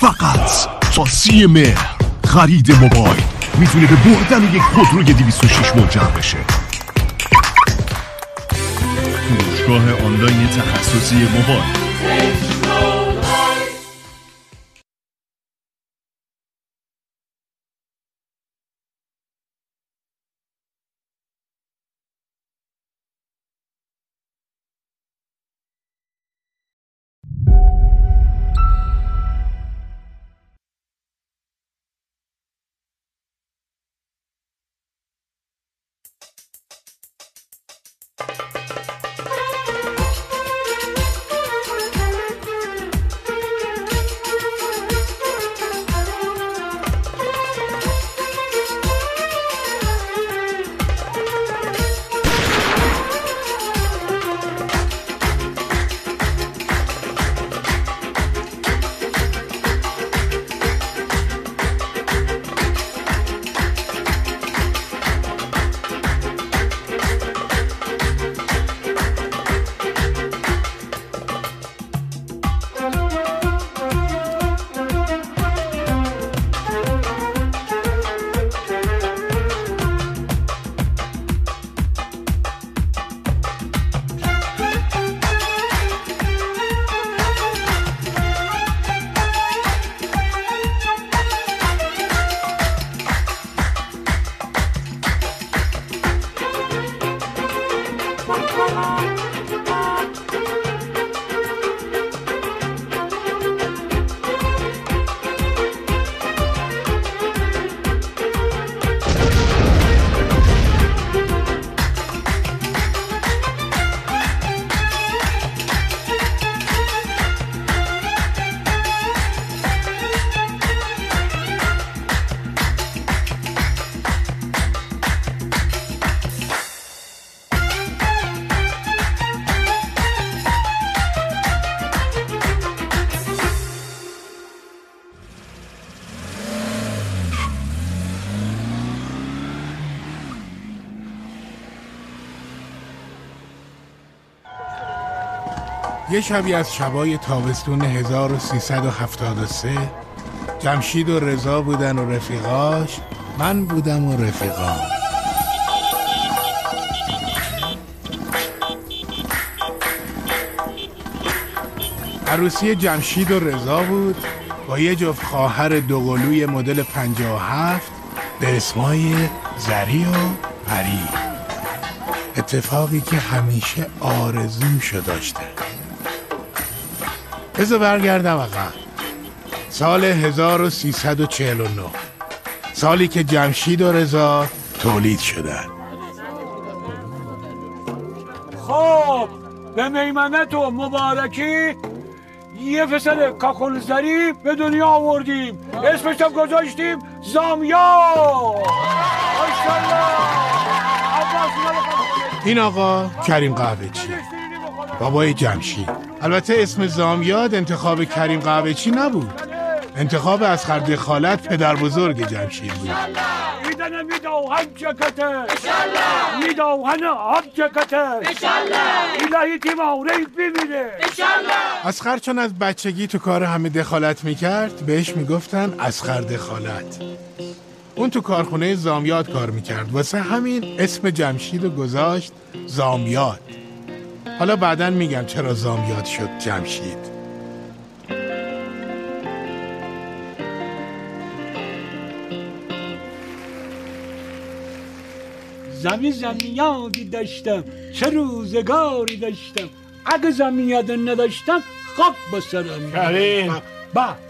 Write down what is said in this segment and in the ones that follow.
فقط تا سی مهر. خرید موبایل. می‌تونه به بردن یک خودروی 206 منجر بشه. فروشگاه آنلاین تخصصی موبایل. یه شبی از شبای تابستون 1373 جمشید و رضا بودن و رفیقاش من بودم و رفیقام. عروسی جمشید و رضا بود با یه جفت خواهر دوقلوی مدل 57 به اسمای زری و پری. اتفاقی که همیشه آرزوشو داشته بذار برگردم عقب سال 1349 سالی که جمشید و رضا تولید شدن. خب به میمنت و مبارکی یه پسر کاکلزری به دنیا آوردیم. اسمش هم گذاشتیم زامیا. این آقا کریم قهوه‌چی بابای جمشید. البته اسم زامیاد انتخاب کریم قهوه‌چی نبود. انتخاب از خرد خالت پدر بزرگ جمشید بود. میدنه میدوهن جکته. میدوهن آب جکته. الهی ببینه اسخر چون از بچگی تو کار همه دخالت می‌کرد بهش می‌گفتن اسخر دخالت. اون تو کارخونه زامیاد کار می‌کرد. واسه همین اسم جمشید و گذاشت زامیاد. حالا بعدا میگم چرا زامیاد شد جمشید. زمین زمیادی داشتم چه روزگاری داشتم. اگه زمیاد نداشتم خاک با سرم کریم. با.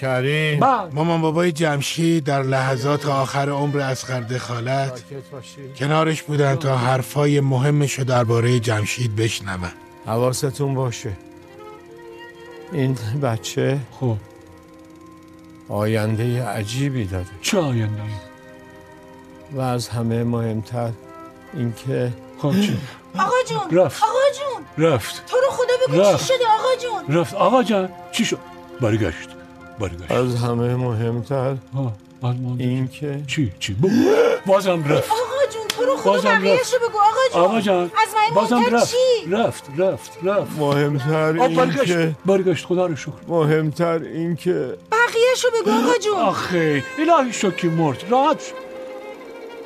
کریم با مامان بابای جمشید در لحظات آخر عمر اسخر دخالت کنارش بودن تا حرفای مهمشو درباره جمشید بشنون. حواستون باشه. این بچه خب آینده عجیبی داره. چه آینده؟ و از همه مهمتر اینکه خب چی آقا جون رفت. آقا جون. رفت. تو رو خدا بگو. چی شده آقا جون؟ رفت. آقا جان چی شد؟ برگشت. برگشت از همه مهمتر. ما- اینکه چی؟ چی؟ بگو. بازم رفت. آقا جون تو رو رفت. بقیهشو بگو. آقا جون آقا جان از من بازم مهمتر رفت. چی؟ رفت رفت رفت. مهمتر برگشت اینکه برگشت خدا رو شکر. مهمتر اینکه بله بقیهشو بگو آقا جون. آخه الهی شکی مرد. راحت شد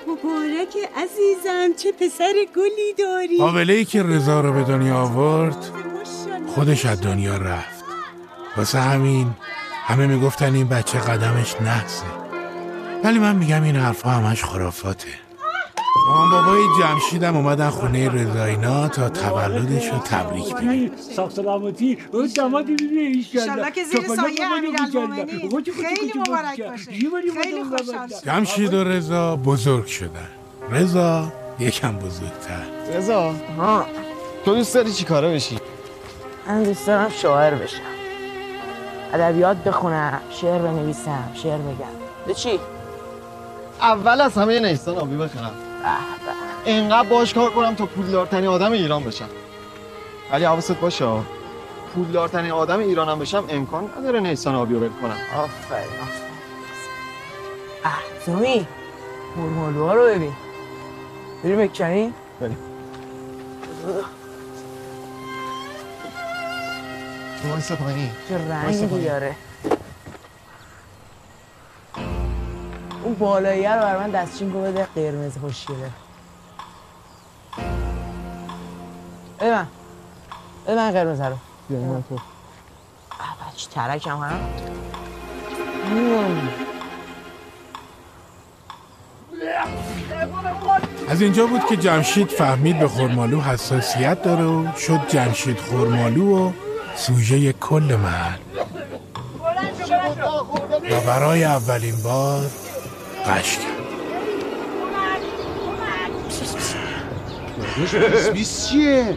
مبارک عزیزم چه پسر گلی داری. قابله ای که رضا رو به دنیا آورد. خودش از دنیا رفت. واسه همین همه می‌گفتن این بچه قدمش نحسه ولی من میگم این حرفا همش خرافاته. مامان بابای جمشیدم اومدن خونه رضاینا تا تولدش رو تبریک بگن. ساخت سلامتی اون دمادی بیبی انشالله که زیر سایه امیرالمومنین. خیلی مبارک باشه. خیلی خوشحال. جمشید و رضا بزرگ شدن. رضا یکم بزرگتر. رضا تو دوست داری چی کاره بشی؟ من دوست دارم شاعر بشم. ادبیات بخونم شعر بنویسم شعر بگم. به چی؟ اول از همه نیستان آبی بخرم. اینقدر باش کار کنم تا پولدارترین آدم ایران بشم. ولی حواست باشه پولدارترین آدم ایرانم بشم امکان نداره نیستان آبی رو ول کنم. آفرین زمی مرمالوها رو ببین. بریم بکنی؟ بریم. وایسا پایین چه رنگی. داره اون بالاییه رو بر من دستچین کن بده قرمز خوشگله بده من بده من قرمز رو بیا اینم تو بچه ترکم هم. از اینجا بود که جمشید فهمید به خورمالو حساسیت داره و شد جمشید خورمالو و سوژه کل محل. و برای اولین بار قش کرد بیس چیه؟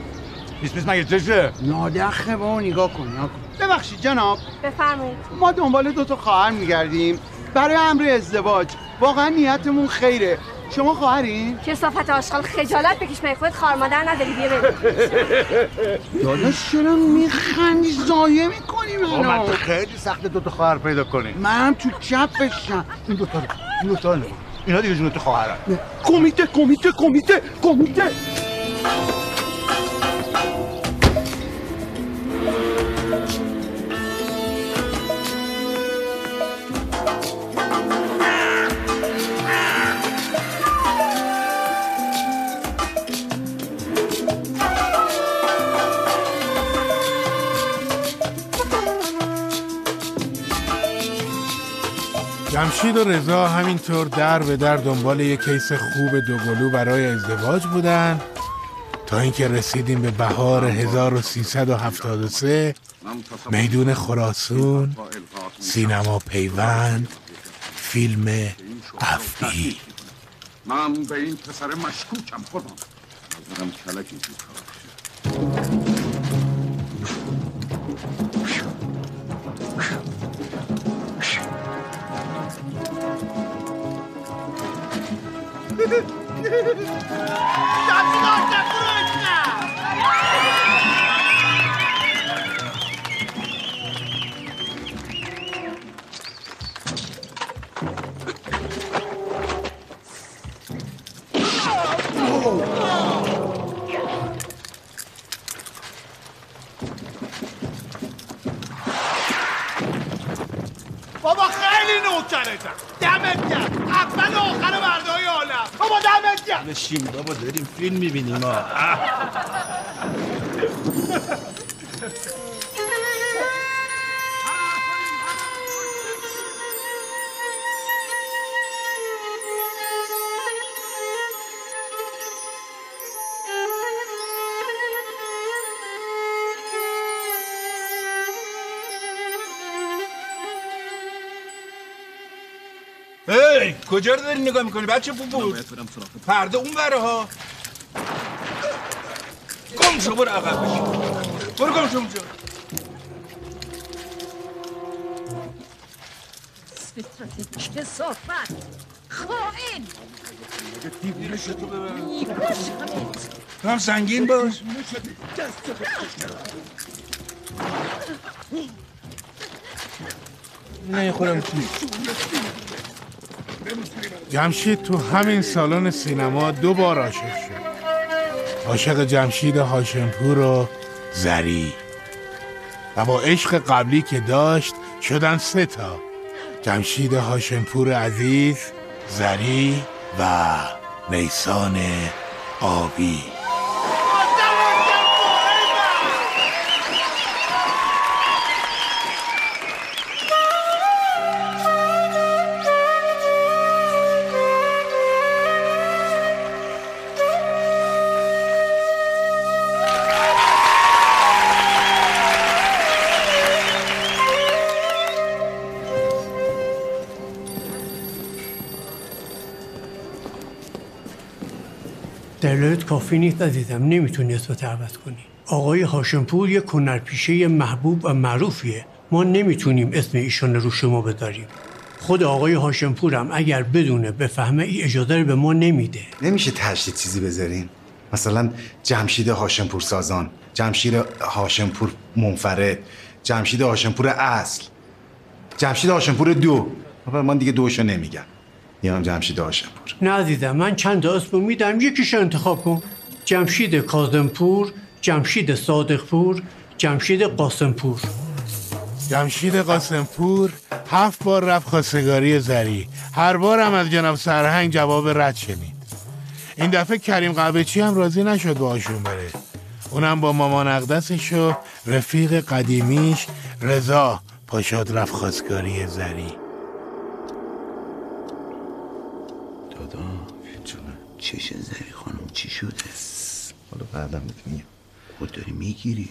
بیس بیس مگه چشه؟ نادخه با نگاه کن نگاه کن. ببخشید جناب. بفرمایید. ما دنبال دو تا خواهر میگردیم. برای امر ازدواج. واقعا نیتمون خیره. شما خواهرین؟ که صافت آشغال خجالت بکش مگه خودت خواهر مادر نداری؟ بیا ببین داداش چرا میخندی؟ زایه می‌کنی منو. خیلی سخت دو تا خواهر پیدا کنی. منم تو چپشم این دو تا رو این دو تا رو اینا دیگه جون تو خواهرن. کمیته کمیته کمیته کمیته. جمشید و رضا همینطور در به در دنبال یک کیس خوب دوقلو برای ازدواج بودن. تا اینکه رسیدیم به بهار 1373 میدون خراسون سینما پیوند فیلم افعی من به این پسر مشکوکم خودم نظرم کلکی تو بابا خیلی نوکرتم. دمت گرم اول و آخر مردای عالم بابا دمت گرم بشین بابا داریم فیلم می‌بینیم. کجا رو داری نگاه می‌کنی؟ بچه بوبو پرده اون بره ها. گم شو برو عقب بشی برو گم شو اونجا. که صحبت خائن. تو هم سنگین باش. نه خودم چی؟ جمشید تو همین سالن سینما دو بار عاشق شد. عاشق جمشید هاشمپور و زری. و با عشق قبلی که داشت شدن سه تا. جمشید هاشمپور عزیز زری و نیسان آبی. دلایلت کافی نیست عزیزم نمی‌تونی اسم دعوت کنی. آقای هاشمپور یک هنرپیشه محبوب و معروفیه. ما نمی‌تونیم اسم ایشون رو شما بذاریم خود آقای هاشمپورم اگر بدونه بفهمه ای اجازه رو به ما نمیده. نمیشه تشدید چیزی بذارین؟ مثلا جمشید هاشمپور سازان جمشید هاشمپور منفرد جمشید هاشمپور اصل جمشید هاشمپور دو. من دیگه دوشو نمیگم. میام جمشید هاشمپور نه عزیزم من چند تا اسم میدم. یکیشو انتخاب کن. جمشید کاظمپور جمشید صادقپور جمشید قاسمپور. جمشید قاسمپور هفت بار رفت خواستگاری زری. هر بار هم از جناب سرهنگ جواب رد شنید. این دفعه کریم قبچی هم راضی نشد باشون بره. اونم با مامان اقدسش و رفیق قدیمیش رضا پاشاد رفت خواستگاری زری. چش زری خانم چی شده؟ حالا بهت میگم. خود داری می‌گیری.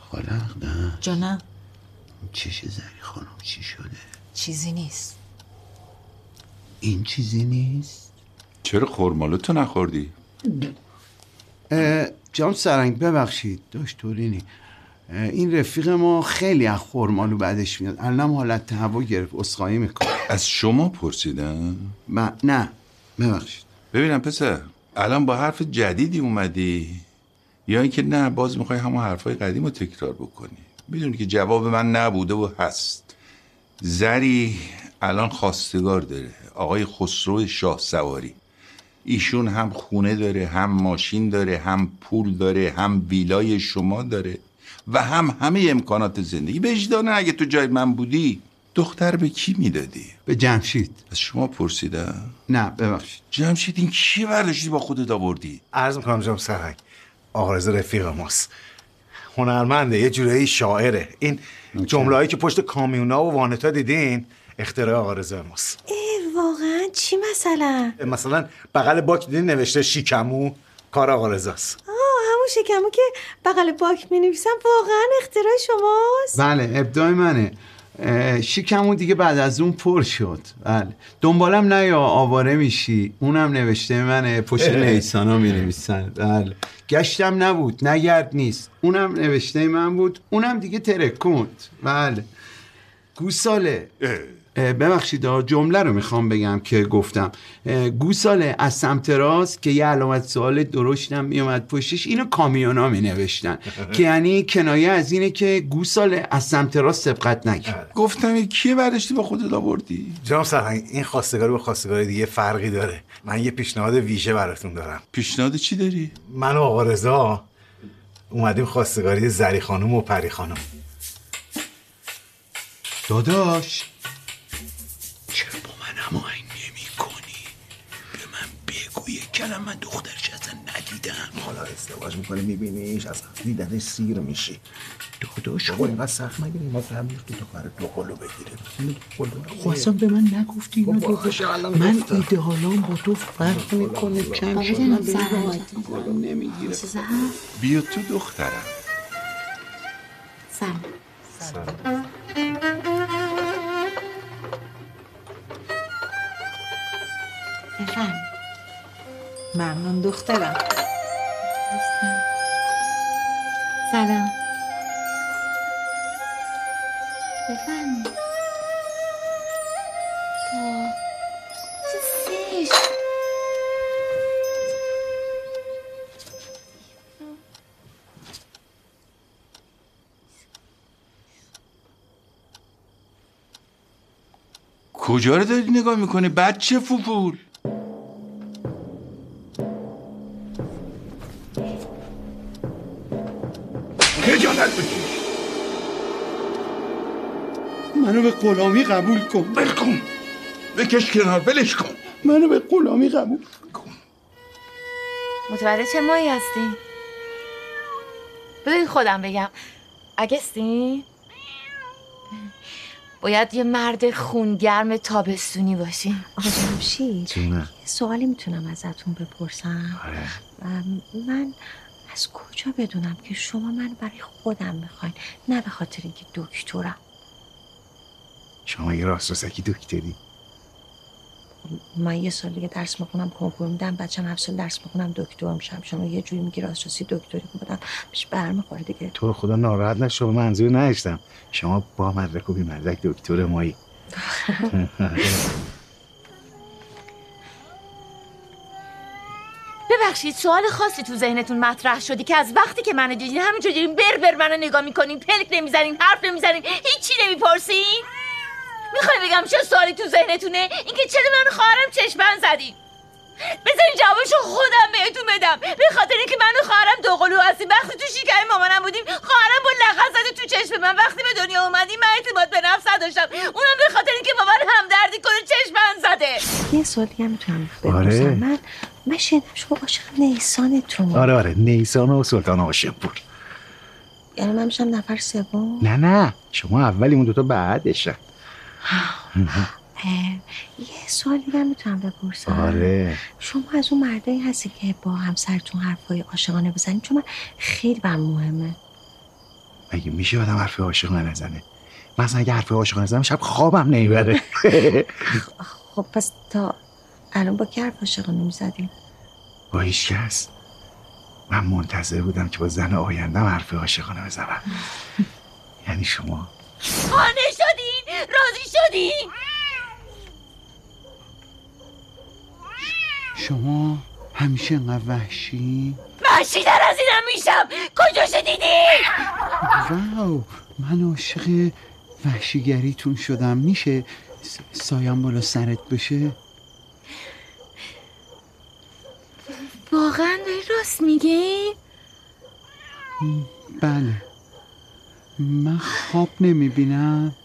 خالق نه؟ جانم چش زری خانم چی شده؟ چیزی نیست. این چیزی نیست؟ چرا خورمالو تو نخوردی؟ جام سرنگ ببخشید. داشت تورینی این رفیق ما خیلی از خورمالو بعدش میاد. الان حالت هوا گرفت اسخایی می‌کنه از شما پرسیدم؟ من نه. ببخشید. ببینم پسر الان با حرف جدیدی اومدی؟ یا اینکه نه باز می‌خوای همون حرفای قدیم رو تکرار بکنی؟ می‌دونی که جواب من نبوده و هست. زری الان خواستگار داره آقای خسرو شاه سواری. ایشون هم خونه داره هم ماشین داره هم پول داره هم ویلای شما داره. و هم همه امکانات زندگی. وجدانه اگه تو جای من بودی دختر به کی می‌دادی؟ به جمشید. از شما پرسیدم. نه ببخشید. جمشید این کی برداشتی با خودت آوردی؟ عرض می‌کنم جام آقا رضا رفیق ماست. هنرمنده یه جورایی شاعره. این جمله هایی که پشت کامیونا و وانتا دیدین اختراع آقا رضا ماست. ای واقعا؟ چی مثلا؟ مثلا بغل باک دیدین نوشته شیکمو کار آقا رضاست آه همون شکمو که بغل باک می نویسم واقعا اختراع شماست. بله ابداع منه. اه، شیکمون دیگه بعد از اون پر شد. بله. دنبالم نه یا آواره میشی. اونم نوشته منه پشت نیسانا می نویسن بله. گشتم نبود نگرد نیست. اونم نوشته من بود اونم دیگه ترکوند. بله. گوساله. اه، ببخشید جمله رو می‌خوام بگم که گفتم. گوساله از سمت راست که یه علامت سوال درشتم میومد پشتش اینو کامیونا می نوشتن که یعنی کنایه از اینه که گوساله از سمت راست سبقت نگیر. گفتم این کیه برداشتی با خودت آوردی؟ جناب سرهنگ این خواستگاری با خواستگاری دیگه فرقی داره. من یه پیشنهاد ویژه براتون دارم. پیشنهاد چی داری؟ من و آقا رضا اومدیم خواستگاری زری خانم و پری خانم داداش من دخترش اصلا ندیدم. حالا ازدواج می‌کنه میبینیش از دیدنش سیر میشی. داداش. بابا اینقدر سخت نگیری ما هم تو تو کار دو قلو بگیریم. خب اصلا به من نگفتی اینو داداش. من ایدئالام با تو فرق می‌کنه کم شد من نمی‌گیره. بیا تو دخترم. ممنون دخترم. سلام. کجا رو داری نگاه می‌کنی؟ بچه فوفول غلامی قبول کن. ول کن. بکش کنار ولش کن. منو به غلامی قبول متولد چه ماهی هستی؟ بذارید خودم بگم. اگستی؟ باید یه مرد خونگرم تابستونی باشی. آقا جمشید جونه. یه سوالی می‌تونم ازتون بپرسم. آره. من از کجا بدونم که شما من برای خودم می‌خواین؟ نه به خاطر اینکه دکترم. شما یه راست رسکی دکتری؟ من یه سال دیگه درس می‌خونم کنکور میدم بچم هفت سال درس می‌خونم دکتر میشم. شما یه جوری میگی راسترسی دکتری بودن بهش برمیخوره دیگه. تو رو خدا ناراحت نشو به منظور نداشتم. شما با مدرک و بی مدرک دکتر مایی. ببخشید سوال خاصی تو ذهنتون مطرح شدی که از وقتی که منو دیدین همینجوری بر بر منو نگاه می‌کنین پلک نمی‌زنین حرف نمی‌زنین هیچی نمی‌پرسین؟ می‌خوای بگم چه سوالی تو ذهنتونه؟ اینکه چرا من خواهرم چشمن زدین بذارین جوابشو خودم بهتون بدم. به خاطر اینکه من و خواهرم دوقلو هستیم وقتی تو شکم مامانم بودیم خواهرم با لغت زده تو چشم من. وقتی به دنیا اومدیم من اعتماد به نفس نداشتم. اونم به خاطر اینکه با من همدردی کنه چشمن زده. یه سوال دیگه می‌تونم آره. من من شنیدم شما عاشق نیسانتونی آره آره. نیسان و سلطان هاشمپور یعنی من میشم نفر سوم؟ نه نه. شما اولی اون دوتا بعدشن یه سوال دیگه می‌تونم بپرسم. آره. شما از اون مردایی هستی که با همسرتون حرفای عاشقانه بزنین چون من خیلی برام مهمه. مگه میشه آدم حرف عاشقانه نزنه؟ مثلا اگه حرف عاشقانه نزنم شب خوابم نمی‌بره. خب پس تا الان با کی حرف عاشقانه می‌زدین با هیچ کس. من منتظر بودم که با زن آیندم حرف عاشقانه بزنم. یعنی شما خانه شدین راضی شدین شما همیشه انقدر وحشی؟ وحشی در از اینم میشم. کجاشو دیدی واو من عاشق وحشیگریتون شدم. میشه سایم بالا سرت بشه؟ واقعا داری راست میگی؟ بله. من خواب نمی‌بینم.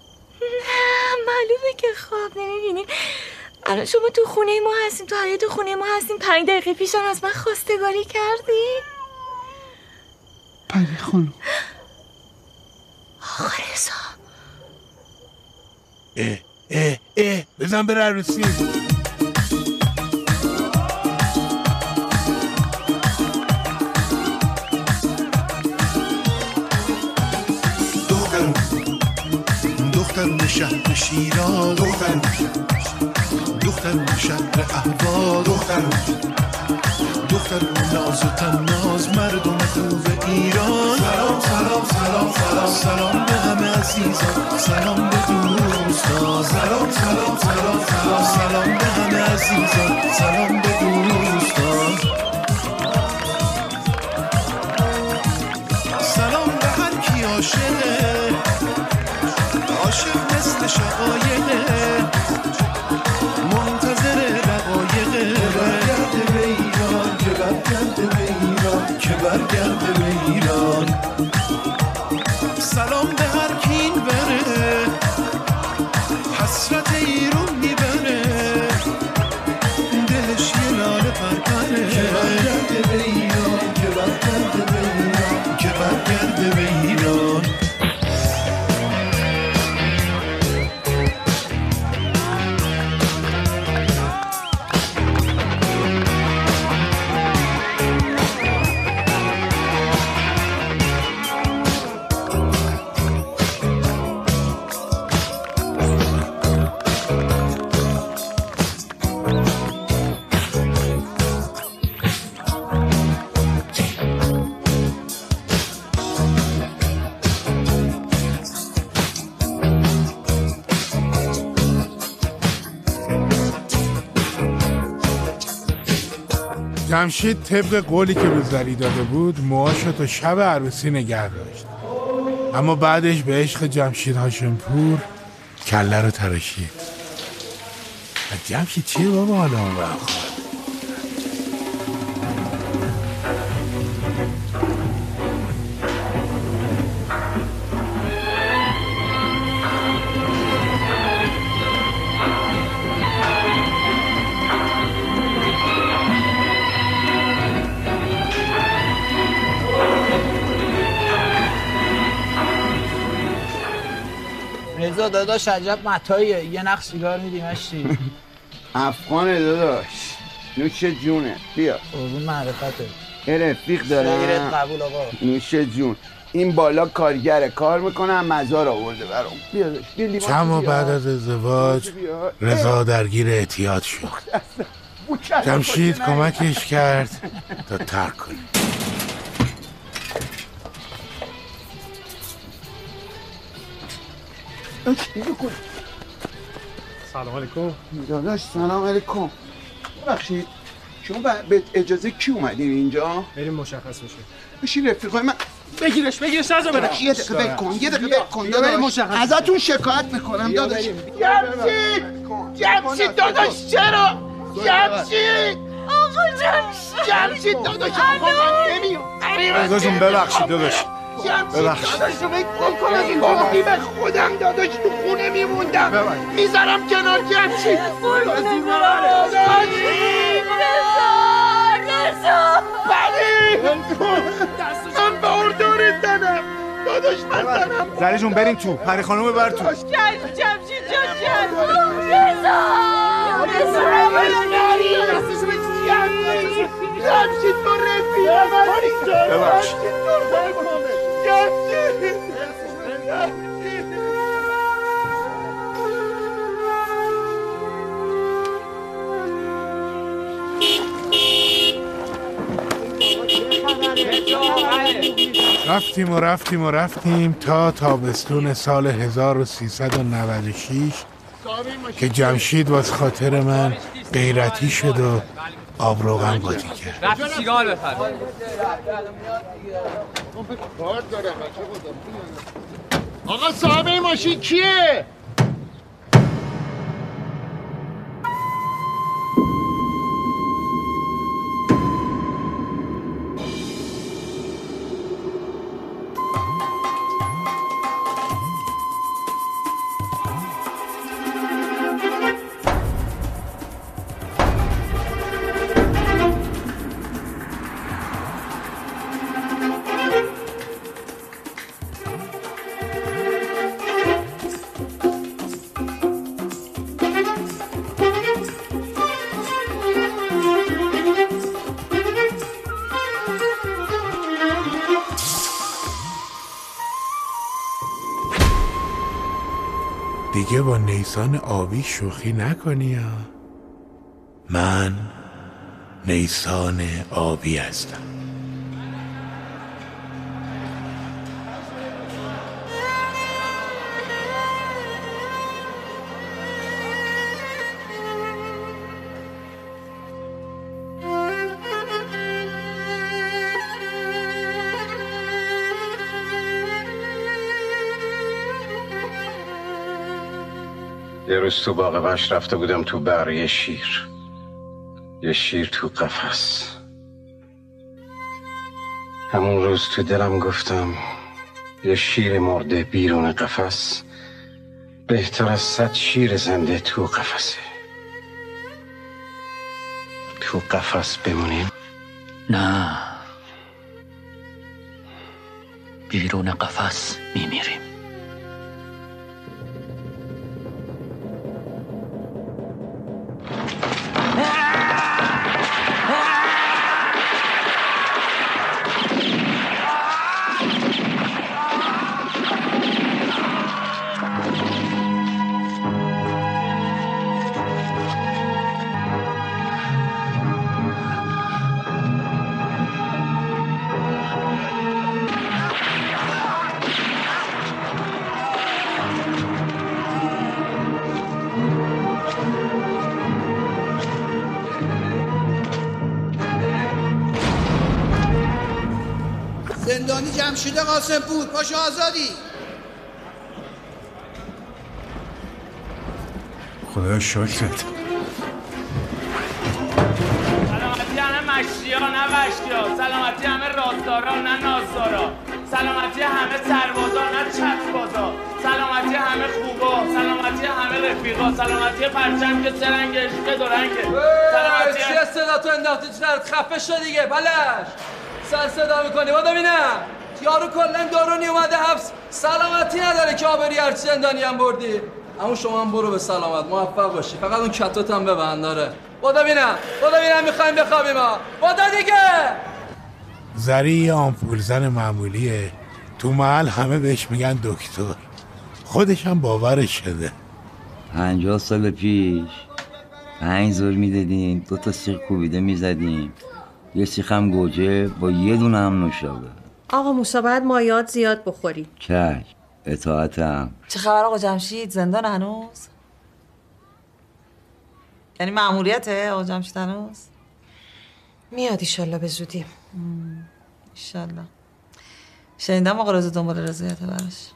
نه معلومه که خواب نمی‌بینی. الان شما تو خونه ما هستین تو حیات خونه ما هستین پنج دقیقه پیشم از من خواستگاری کردی؟ بله خانم. آقا رضا. اه اه اه بزن بره عروسی شهر شیراز دخترم دخترم شهر اهواز دخترم دخترم ناز و تناز مردم خوب ایران. سلام سلام سلام سلام. سلام به همه عزیزان. سلام به دوستان سلام سلام سلام سلام. سلام به همه عزیزان. سلام به دوستان سلام به هر کی عاشقه عاشق مثل شقایقه. منتظر دقایقه. که برگرده به ایران که برگرده به ایران که برگرده به ایران. سلام به هر جمشید طبق قولی که به زری داده بود موهاشو تا شب عروسی نگه داشت اما بعدش به عشق جمشید هاشمپور کله رو تراشید جمشید چیه بابا حالا اون وقت؟ داداش عجب متاییه یه نخ سیگار میدیم اشتی افغان داداش. نوش جونه. بیا. قربون معرفته. یه رفیق خیرت دارم قبول آقا. نوش جون. این بالا کارگره کار می‌کنم مزار آورده برام. چند ماه. بعد از ازدواج. رضا درگیر اعتیاد شد. جمشید کمکش کرد تا ترک کنه سلام علیکم. داداش سلام علیکم. ببخشید شما به اجازه کی اومدین اینجا؟ بریم مشخص بشه. بشین رفیقای من. بگیرش بگیرش نزا بره یه دقیقه ول کن یه دقیقه کن. بریم داداش ازتون شکایت می‌کنم داداش. جمشید! جمشید داداش چرا؟ جمشید! آقا جمشید! جمشید داداش آقا من نمیام. جون ببخشید داداش. ببخشید. داداش رو ول کن این باقی به خودم داداش تو خونه میموندم. می‌ذارم کنار داداش بله. من به اردارت زنم. داداش من زنم. زری جون بریم تو. پری خانم ببر تو. جمشید جمشید تو رفتیم و رفتیم و رفتیم تا تابستون سال 1396 که جمشید واس خاطر من غیرتی شد و آب روغن قاطی کرد رفت سیگار بخر آقا صاحب این ماشین کیه؟ دیگه با نیسان آبی شوخی نکنی ها. من نیسان آبی هستم. روز تو باغ وحش رفته بودم تو بر یه شیر. یه شیر تو قفس. همون روز تو دلم گفتم یه شیر مرده بیرون قفس. بهتر از صد شیر زنده تو قفسه. تو قفس بمونیم؟ نه. بیرون قفس میمیریم. زندانی جمشید قاسم بود پاشو آزادی. خدا شکرت سلامتی همه مشتی ها نه وشتی ها. سلامتی همه راستارا نه نازدارا. سلامتی همه سربازا نه چتبازا. سلامتی همه خوبا. سلامتی همه رفیقا. سلامتی پرچم که سرنگش که دورنگه سلامتی چیه صدا تو انداختی؟ تو سرت خفه شو دیگه؟ بلش. سر صدا می‌کنی. با ببینم یارو کلا دارونی اومده حبس سلامتی نداره که آبری هرچی زندانی هم بردی. اما شما هم برو به سلامت. موفق باشی. فقط اون کتات هم ببند. داره بودا بینم بودا بینم می‌خوایم بخوابیم. ها بودا دیگه. زری یه آمپول زن معمولیه. تو محل همه بهش میگن دکتر. خودش هم باورش شده. پنجاه سال پیش. پنج زور می‌دادیم دو تا سیخ کوبیده می‌زدیم. یه سیخ هم گوجه با یه دونه هم نوشابه. آقا موسا باید مایات زیاد بخوری. کش اطاعتم. چه خبر آقا جمشید؟ زندان هنوز؟ یعنی معمولیته آقا جمشید هنوز؟ میاد ایشالله به زودی. ایشالله. شنیدم آقا رضا دنبال رضایت براش.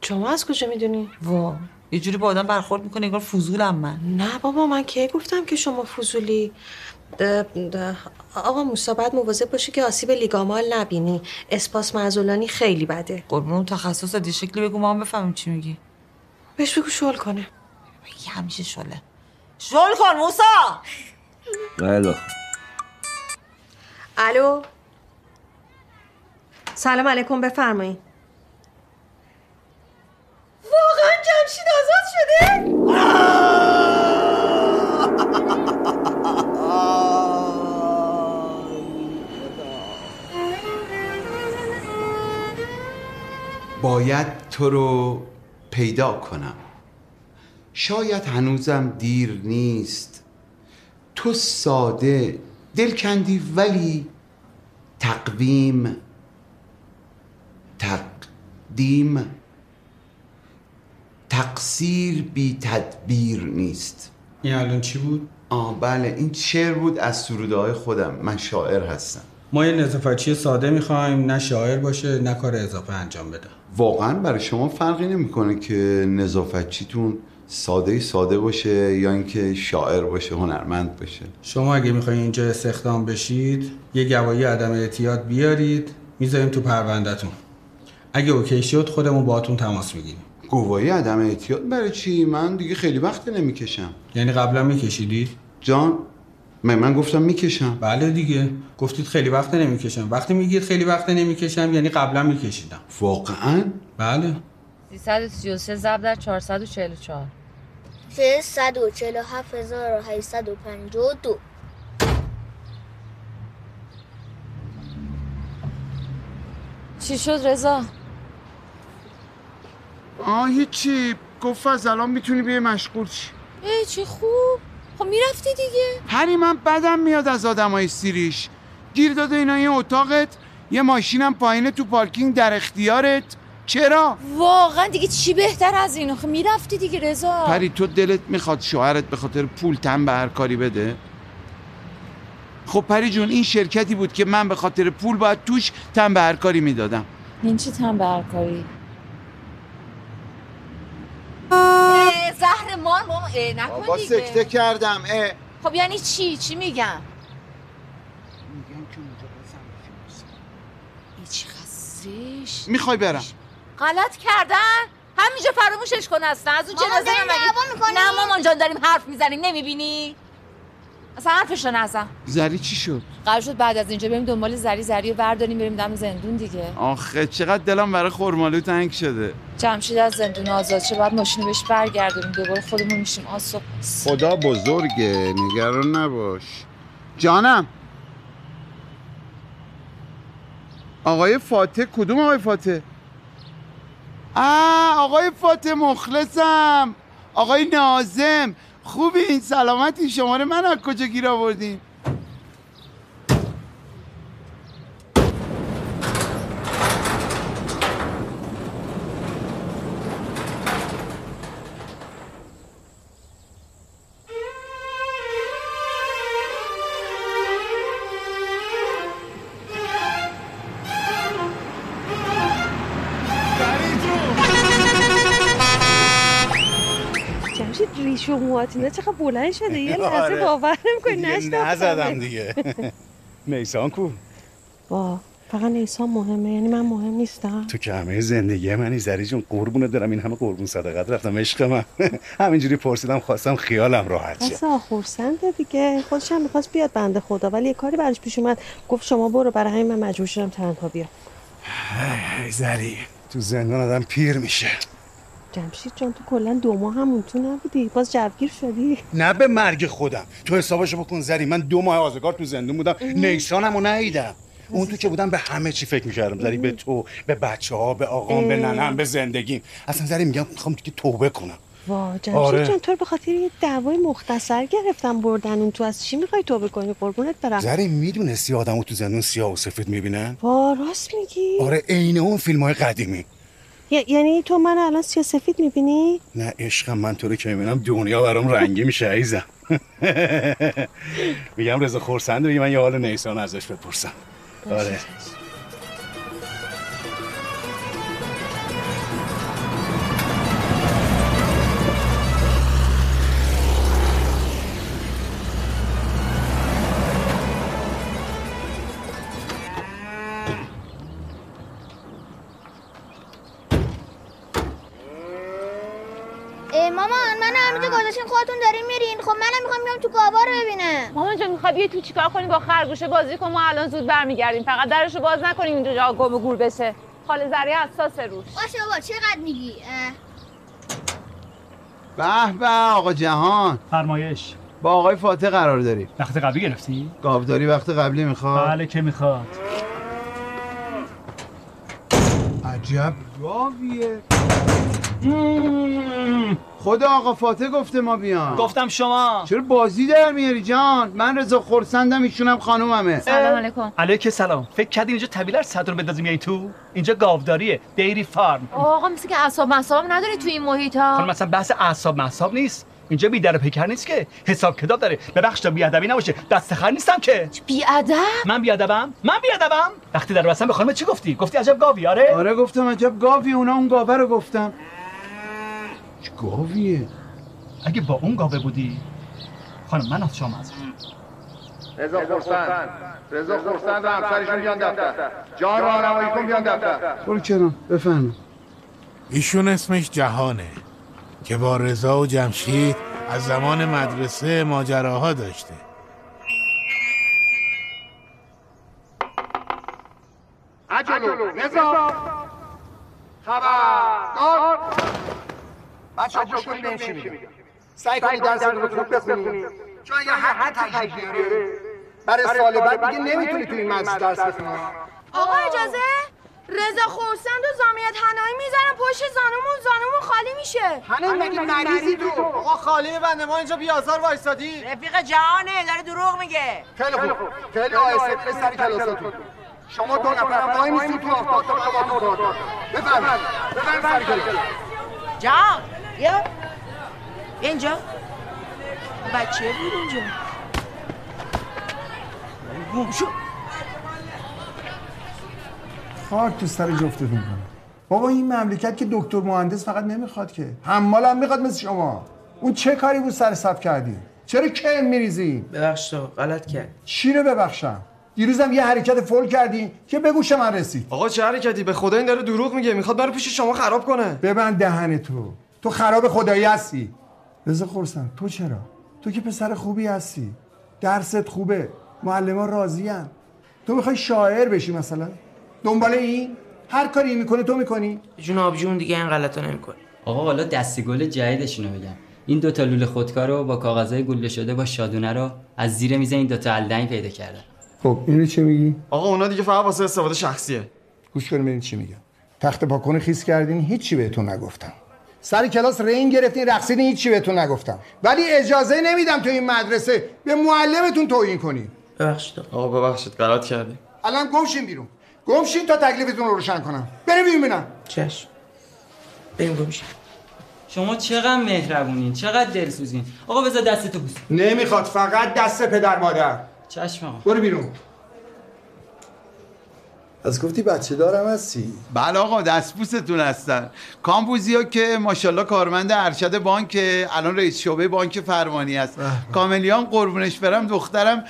شما از کجا می‌دونی؟ وا یه جوری با آدم برخورد می‌کنه انگار فضولم من. نه بابا من کی گفتم که شما فضولی؟ ده ده آقا موسا باید مواظب باشی که آسیب لیگامال نبینی. اسپاس معزولانی خیلی بده. قربون اون تخصص دی شکلی بگو ما هم بفهمیم چی میگی. بهش بگو شل کنه. میگی همیشه شله. شل کن موسا! بله. الو؟ سلام علیکم بفرمایید واقعا جمشید آزاد شده؟ باید تو رو پیدا کنم. شاید هنوزم دیر نیست. تو ساده دلکندی ولی تقویم تقدیم تقصیر بی تدبیر نیست. این الان چی بود؟ آه بله این شعر بود از سروده های خودم. من شاعر هستم. ما یه نظافتچی ساده می‌خوایم نه شاعر باشه نه کار اضافه انجام بده. واقعا برای شما فرقی نمی‌کنه که نظافتچیتون ساده ساده باشه یا اینکه شاعر باشه هنرمند باشه؟ شما اگه می‌خواین اینجا استخدام بشید یه گواهی عدم اعتیاد بیارید می‌ذاریم تو پروندهتون. اگه اوکی شد خودمون باهاتون تماس می‌گیریم گواهی عدم اعتیاد برای چی؟ من دیگه خیلی وقت نمی‌کشم. یعنی قبلا میکشیدید جان من من گفتم می‌کشم. بله دیگه. گفتید خیلی وقت نمی‌کشم. وقتی میگید خیلی وقت نمی‌کشم یعنی قبلا میکشیدم. واقعا؟ بله. 333 ضرب در 444 347852 چی شد رضا؟ آه هیچی. گفت از الان می‌تونی بیای مشغول شی. ای چی خوب. خب می‌رفتی دیگه. هری من بدم میاد از آدمای سیریش. گیر داده اینا یه اتاقت یه ماشینم پایینه تو پارکینگ در اختیارت. چرا؟ واقعا دیگه چی بهتر از این؟ آخه می‌رفتی دیگه رضا. پری تو دلت می‌خواد شوهرت به خاطر پول تن به هر کاری بده؟ خب پری جون این شرکتی بود که من به خاطر پول باید توش تن به هر کاری می‌دادم. این چی تن به هر کاری اه، زهر مار ماما اه، نکن بابا دیگه. سکته کردم. اه. خب یعنی چی؟ چی میگم ای چی خستش می‌خوای برم. غلط کردن؟ همینجا فراموشش کن اصلا. از اون جنازه می‌کنیم؟ نه مامان جان داریم حرف می‌زنیم. نمی‌بینی؟ اصلا حرفش رو نزن. زری چی شد؟ قرار شد بعد از اینجا بریم دنبال زری زری رو برداریم بریم دم زندون دیگه. آخه چقدر دلم برای خورمالو تنگ شده. جمشید از زندون آزاد شه بعد ماشین بهش برگردونیم. دوباره خودمون میشیم آسو خدا بزرگه نگران نباش. جانم. آقای فاتح کدوم آقای فاتح؟ آه آقای فاتح مخلصم. آقای نازم خوبی؟ این سلامتی. شماره من از کجا گیر آوردین؟ و موهات چقدر بلند شده یه لحظه آره. باور نمی‌کنی. نزدم دیگه. میسان کو؟ وا فقط نیسان مهمه یعنی من مهم نیستم. تو که همه زندگی منی زری جون قربونت دارم این همه قربون صدقت رفتم عشق من. همینجوری پرسیدم خواستم خیالم راحت شه. بس خورسنده دیگه. خودش هم می‌خواست بیاد بنده خدا ولی یه کاری براش پیش اومد. گفت شما برو برای همین من مجبور شدم تنها بیام. زری. تو زندان آدم پیر میشه. جمشید جان تو کلا دو ماه همون تو نبودی. باز جوگیر شدی. نه به مرگ خودم. تو حسابشو بکن زری. من دو ماه آزگار تو زندون بودم. نیسانمو ندیدم. اون تو که بودم به همه چی فکر می‌کردم. زری به تو به بچه ها به آقام به ننم به زندگیم. اصلا زری میگم می‌خوام دیگه توبه کنم. وا جمشید آره. جان تو به خاطر یه دعوای مختصر گرفتم بردن اون تو. از چی می‌خوای توبه کنی؟ قربونت برم. زری می‌دونستی آدمو تو زندون سیاه و سفید می‌بینن؟ وا راست میگی. آره عین اون فیلم های قدیمی. یعنی تو من الان سیاه سفید می‌بینی؟ نه عشقم من تو رو که می‌بینم دنیا برام رنگی میشه عزیزم. میگم رضا خورسند بگی من یه حال نیسان ازش بپرسم. آره. همینجا گذاشتین خودتون دارین میرین. خب منم می‌خوام بیام تو گاوا رو ببینم. مامان جان می‌خوای بیای تو چیکار کنی با خرگوشه بازی کن؟ ما الان زود برمیگردیم. فقط درشو باز نکنیم اینجا جا گم و گور بشه. خاله زری حساس روش. باشه بابا چقدر میگی؟ به به آقا جهان. فرمایش. با آقای فاتح قرار داری وقت قبلی گرفتی؟ گاوداری وقت قبلی می‌خواد. بله که می‌خواد؟ عجب. گاویه خدا آقا فاتح گفته ما بیان گفتم شما. چرا بازی در میاری جان؟ من رضا خورسندم ایشونم خانوممه. سلام علیکم. علیک سلام. فکر کردی اینجا طویلر صد رو بندازیم یعنی تو؟ اینجا گاوداریه دیری فارم. آقا مثل که اعصاب مصاب نداری تو این محیط خانم ها مثلا بحث اعصاب مصاب نیست. اینجا بی در و پیکر نیست که. حساب کتاب داره. ببخش تا بیادبی نباشه. دست خر نیستم که. بیادب؟ من بیادبم. من بیادبم. وقتی در بستم به خانم چی گفتی؟ گفتی عجب گاوی آره؟ آره گفتم عجب گاوی. اونا اون گاوه رو گفتم. چه گاویه؟ اگه با اون گاوه بودی خانم من از شما از رضا خورسند. رضا خورسند و همسرشون بیان دفتر. جان راهنمایی کن بیان دفتر. برو کنار. بفرما. ایشون اسمش جهانه. که با رضا و جمشید از زمان مدرسه ماجراها داشته. عجلو رضا. خبردار. بچه ها گوش کنید چی میگم؟ سعی کنید درس رو خوب بخونید. چون اگه هر تجربه بیاره برای سال بعد دیگه نمی‌تونی تو این مدرسه درس بخونی آقا اجازه؟ رضا خورسند و زامیت هنایی می‌زنن پشت زانومون زانومون خالی میشه. هنوز مگه مریضی تو؟ آقا خالی بنده ما اینجا بیازار وایسادی رفیق جهانه داره دروغ میگه. خیلی خوب. خیلی آهسته به سر کلاساتون. شما دو نفر وای میسید تو آفتاب تا. باباتون کار کنن. بفرمایید بفرمایید سر کلاس. جهان بیا. اینجا. بچه بود اینجا. گم شو. خاک تو سر جفتتون کنم بابا این مملکت که دکتر مهندس فقط نمی‌خواد که. حمال هم می‌خواد مثل شما. اون چه کاری بود سر صف کردی؟ چرا کن میریزی؟ ببخش تو غلط کرد. چی رو ببخشم؟ دیروزم یه حرکت فول کردی که به گوش من رسید آقا چه حرکتی؟ به خدا این داره دروغ میگه. می‌خواد برای پیش شما خراب کنه. ببند دهن تو. تو خراب خدایی هستی. رضا خورسن تو چرا؟ تو که پسر خوبی هستی. درست خوبه. معلمان راضیان تو می‌خوای شاعر بشی مثلا؟ دنبال این؟ هر کاری می‌کنه تو می‌کنی؟ جون آبجون دیگه این غلطا نمی‌کنه آقا حالا دستی گل جدیدشونو بگم. این دوتا لوله خودکار رو با کاغذهای گله شده با شادونه رو از زیر میز این دوتا الدنگ پیدا کردن. خب اینو چی میگی؟ آقا اونا دیگه فقط واسه استفاده شخصیه. گوش کنیم ببین چی میگم تخت پاکن خیس کردین هیچی بهتون نگفتم. سر کلاس رین گرفتین رقصیدین هیچی بهتون نگفتم. ولی اجازه نمیدم تو این مدرسه به معلمتون توهین کنین. ببخشید آقا. ببخشید غلط کردی الان گمشین بیرون. گمشین تا تکلیفتون رو روشن کنم. بریم ببینم چشم. بریم گمشین شما چقدر مهربونین چقدر دلسوزین. آقا بذار دستتو بوس نمی‌خواد فقط دست پدر مادر. چشم آقا. برو بیرون. از گفتی بچه دارم هستی؟ بله آقا دستبوستون هستن. کامبوزیا که ماشاءالله کارمند ارشد بانک الان رئیس شعبه بانک فرمانی است کاملیان قربونش برم دخترم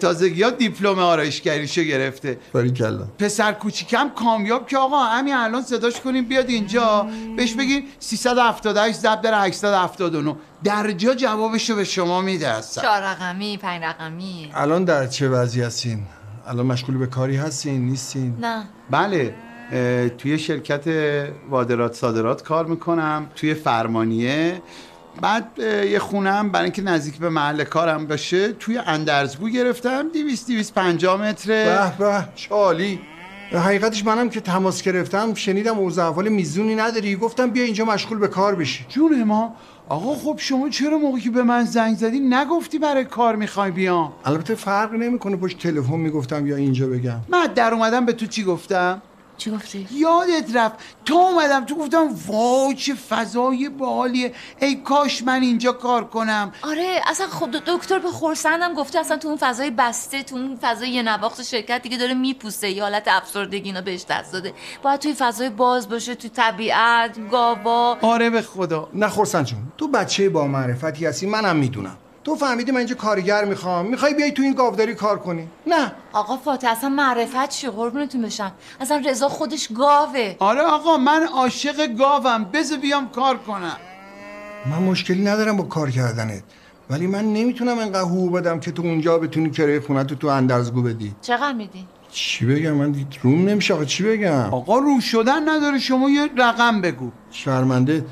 تازگی ها دیپلم آرایشگریشو گرفته. باریکلا پسر کوچیکم کامیاب که آقا همین الان صداش کنیم بیاد اینجا. بهش بگین 378 ضرب در 879 در جا جوابشو به شما میده هستن چهار رقمی پنج رقمی. الان در چه وضعی هستین؟ الان مشغول به کاری هستین؟ نیستین؟ نه. بله توی شرکت واردات صادرات کار می‌کنم توی فرمانیه. بعد یه خونم برای اینکه نزدیک به محل کارم باشه توی اندرزگو گرفتم 200 250 متر به به. چالی حقیقتش منم که تماس گرفتم شنیدم اوضاع احوال میزونی نداری. گفتم بیا اینجا مشغول به کار بشی. جون ما آقا خب شما چرا موقعی که به من زنگ زدی نگفتی برای کار می‌خوای بیام؟ البته فرق نمی‌کنه پشت تلفن می‌گفتم یا اینجا بگم. من در اومدم به تو چی گفتم؟ چی گفتی؟ یادت رفت؟ تو اومدم تو گفتم وای چه فضای باحالیه. ای کاش من اینجا کار کنم. آره اصلا خود دکتر به خورسندم گفته اصلا تو اون فضای بسته تو اون فضای یه نواخت شرکت دیگه داره میپوسه یه حالت افسردگی اینا بهش دست داده. باید توی فضای باز باشه تو طبیعت گاوا. آره به خدا. نه خورسن جون تو بچه با معرفتی هستی منم می‌دونم. تو فهمیدی من اینجا کارگر می‌خوام؟ می‌خوای بیای تو این گاوداری کار کنی؟ نه. آقا فاتح اصلا معرفت چی؟ قربونتون بشم. اصلا رضا خودش گاوه. آره آقا من عاشق گاوم. بذار بیام کار کنم. من مشکلی ندارم با کار کردنت. ولی من نمی‌تونم انقدر حقوق بدم که تو اونجا بتونی کرایه خونه تو تو اندرزگو بدی. چقدر میدی؟ چی بگم؟ من روم نمیشه آقا. چی بگم؟ آقا رو شدن نداره. شما یه رقم بگو. شرمنده.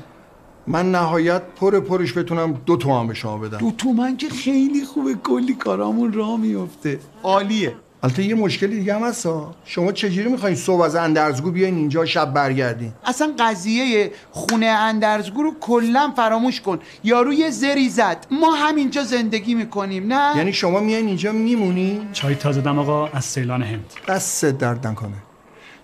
من نهایت پر پرش بتونم دو تومن به شما بدم. دو تومن که خیلی خوبه. کلی کارامون را میفته عالیه. البته یه مشکلی دیگه هم هست ها. شما چجوری می‌خواین صبح از اندرزگو بیاین اینجا شب برگردین؟ اصلا قضیه خونه اندرزگو رو کلا فراموش کن. یارو یه زری زد. ما همینجا زندگی می‌کنیم نه؟ یعنی شما میاین اینجا میمونی؟ چای تازه دم آقا از سیلان هند. دست درد نکنه.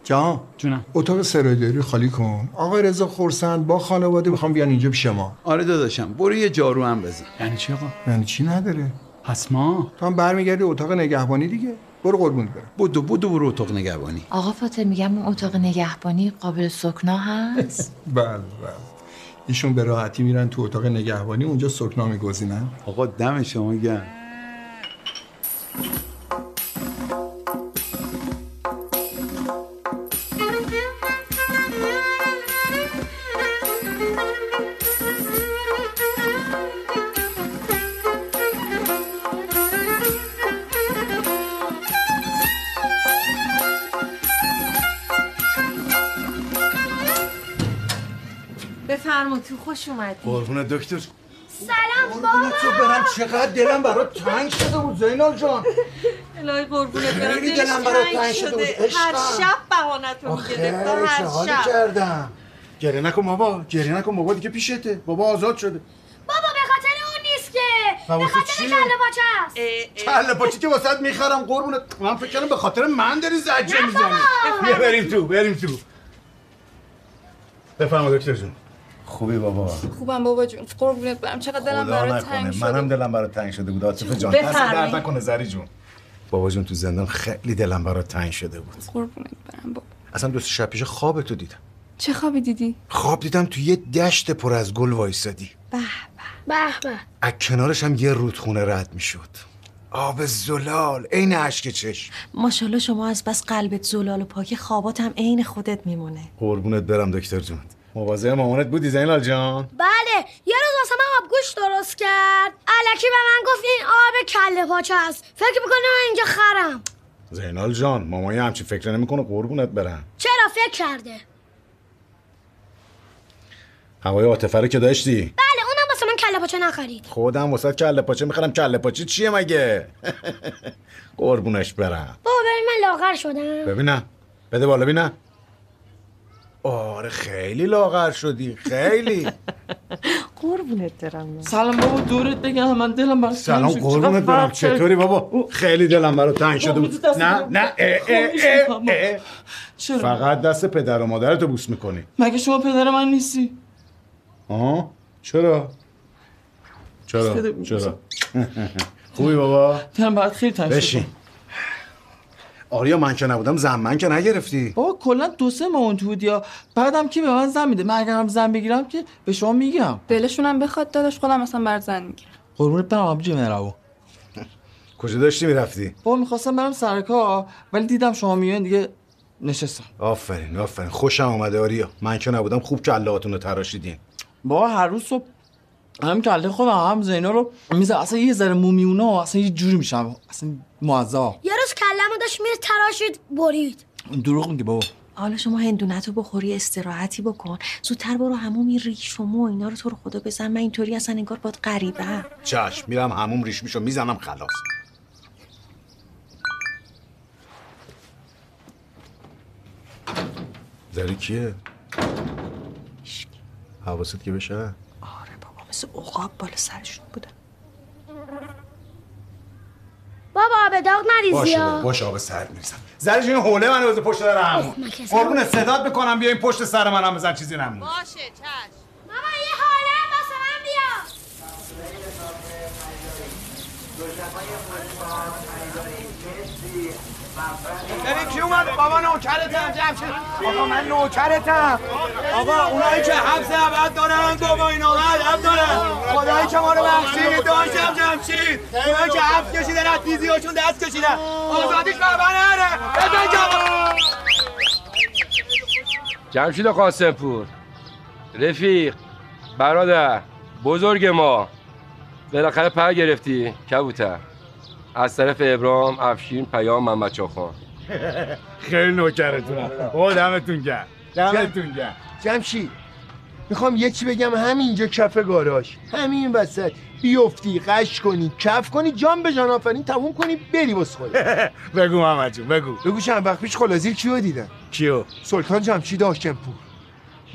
جان. جونم. اتاق سرایداری خالی کن. آقای رضا خورسند با خانواده می‌خوام بیان اینجا پیش ما. آره داداشم برو یه جارو هم بزن. یعنی چی آقا؟ یعنی چی نداره؟ پس ما؟ تو هم برمیگردی اتاق نگهبانی دیگه. برو قربونت برم. بودو بودو برو اتاق نگهبانی. آقا فاطمه میگم اون اتاق نگهبانی قابل سکنا هست؟ بله بله. ایشون به راحتی میرن تو اتاق نگهبانی اونجا سکنا میگزینن. آقا دم شما گرم. خوش اومدی. قربون دکتر. سلام بابا. تو برم چقدر دلم برات تنگ شده بود زینال جان. الهی قربونت برم. خیلی دلش دلم برات تنگ شده بود، هر. شب بهانتو می‌گرفت هر حالی شب. کردم. گریه نکن بابا گریه نکن بابا دیگه پیشته. بابا آزاد شده. بابا به خاطر اون نیست که. به خاطر؟ کله پاچه است. کله پاچی که واسط می‌خرم قربونت. من فکر کردم به خاطر من داری زجه می‌زنی. بابا. بیا بریم تو بریم تو. بفرما دکتر جون. خوبی بابا. خوبم بابا جون. قربونت برم. چقدر دلم برات تنگ شده. منم دلم برات تنگ شده بود. عاطفه جان. دست درد نکنه زری جون. بابا جون تو زندان خیلی دلم برات تنگ شده بود. قربونت برم بابا. اصلا دو شب پیش خواب تو دیدم. چه خوابی دیدی؟ خواب دیدم تو یه دشت پر از گل وایسادی. به به. از کنارش هم یه رودخونه رد می‌شد. آب زلال. عین اشک چشم. ماشاءالله شما از بس قلبت زلال و پاک خوابات هم عین خودت میمونه. قربونت برم دکتر جون. مواظب مامانت بودی زینال جان. بله یه روز واسه من آبگوش درست کرد. الکی به من گفت این آب کله پاچه است. فکر می‌کنه من اینجا خرم. زینال جان مامان یه همچین فکر نمی‌کنه قربونت برم. چرا فکر کرده؟ هوای عاطفه رو که داشتی؟ بله اونم واسه من کله پاچه نخرید. خودم واسه کله پاچه می‌خرم. کله پاچه چیه مگه؟ قربونش برم. بابا ببین من لاغر شدم. ببینم. بده بالا ببینم. آره خیلی لاغر شدی خیلی قربونت برم سلام بابا دورت بگم من دلم برات سلام. قربونت برم. چطوری بابا خیلی دلم برات تنگ شده بود نه. نه اه، اه، خواهش اه، می‌کنم. اه. چرا فقط دست پدر و مادرتو بوس می‌کنی مگه شما پدر من نیستی آها چرا چرا. چرا خوبی بابا دلم برات خیلی تنگ شد. بشین آریا من که نبودم زن من که نگرفتی. بابا کلا دو سه ماه اون تو بودی بعدم کی به من زن میده؟ من اگرم زن بگیرم که به شما میگم. دلشونم بخواد داداش خودم مثلا بر زن می‌گیرم. قربونت برم آبجی مرو کجا داشتی می‌رفتی؟ بابا می‌خواستم برم سر کار ولی دیدم شما میان دیگه نشستم. آفرین آفرین. خوشم آمده آریا. من که نبودم خوب کلهاتون رو تراشیدین. بابا هر روز صبح هم کله خودم هم زینا رو میزه اصلا یه ذره مومیونا اصلا یه جوری میشم. اصلا معذب یه روز کلمو داشت میره تراشید برید. دروغ میگه بابا. حالا شما هندونتو بخوری استراحتی بکن. زودتر برو همون این ریش و مو اینا رو تو رو خدا بزن. من اینطوری اصلا انگار باد غریبه. چشم میرم هموم ریش میشو می‌زنم خلاص. زری کیه؟ حواست که بشه؟ آره بابا مثل عقاب بالا سرشون بودن بابا آب داغ نریزی باشه. باشه آب سرد میریزم. زرش این حوله منو بذار پشت در همون. کسی- قربون صدات می‌کنم بیا این پشت سر منم بزن چیزی نمونه باشه چشم ماما یه حاله واسه من بیا ببین کی اومد؟ بابا نوکرتم جمشید آقا من نوکرتم. آقا اونایی که حبس ابد دارن بابا اینا ابد دارن. خدایی که ما رو بخشید داشتم جمشید اونایی که حبس کشیدن از دیزیاشون دست کشیدن. آزادیش من نره. بزن جواب جمشید قاسمپور رفیق برادر بزرگ ما. بالاخره پر گرفتی کبوتر. از طرف ابرام افشین پیام محمد چاخان. خیلی نوکرتونم. او دمتون گرم. دمتون گرم. جمشید می‌خوام یه چی بگم همینجا کف گاراژ. همین وسط. بیفتی قش کنی کف کنی جان به جان آفرین تموم کنی بری بس خود بگو محمد جون بگو. بگو چند وقت پیش خلازیر کیو دیدم؟ کیو؟ سلطان جمشید هاشمپور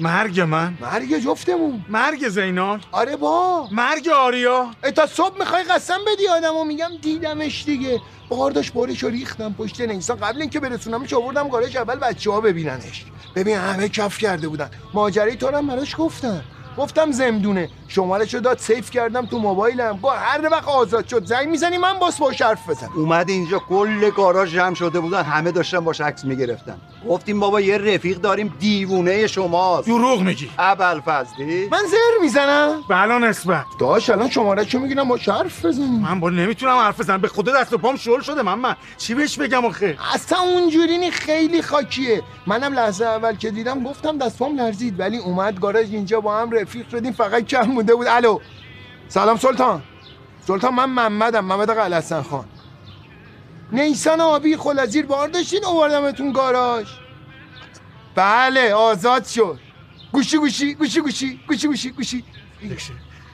مرگ من. مرگ جفتمون. مرگ زینال. آره با. مرگ آریا. تا صبح می‌خوای قسم بدی آدمو؟ میگم دیدمش دیگه. بار داشت بارشو ریختم پشت نیسان. قبل اینکه برسونمش آوردم گارش اول بچه ها ببیننش. ببین همه کف کرده بودن. ماجرای تو هم براش گفتم. گفتم زمدونه. شمارشو داد سیف کردم تو موبایلم. گفت هر وقت آزاد شد زنگ می‌زنی من باس باش حرف بزن اومد اینجا کل گاراژ جمع شده بودن همه داشتن باش عکس می‌گرفتن. گفتیم بابا یه رفیق داریم دیوونه شماست. دروغ میگی. ابل فضلی. من زر می‌زنم. بلا نسبت. داش الان شمارهشو می‌گیرم با حرف بزنی من با نمی‌تونم حرف بزنم. به خدا دست و پام شل شده من من چی بهش بگم آخه؟ اصلا اونجوری نی خیلی خاکیه. منم لحظه اول که دیدم گفتم دستم لرزید ولی اومد گاراژ اینجا با هم رفیق شدیم فقط کم مونده بود. الو. سلام سلطان. سلطان من محمدم محمد قلعه‌حسن خان. نیسان آبی خلازیر بار داشتین آوردمتون گاراژ. بله آزاد شد. گوشی گوشی گوشی گوشی گوشی گوشی گوشی.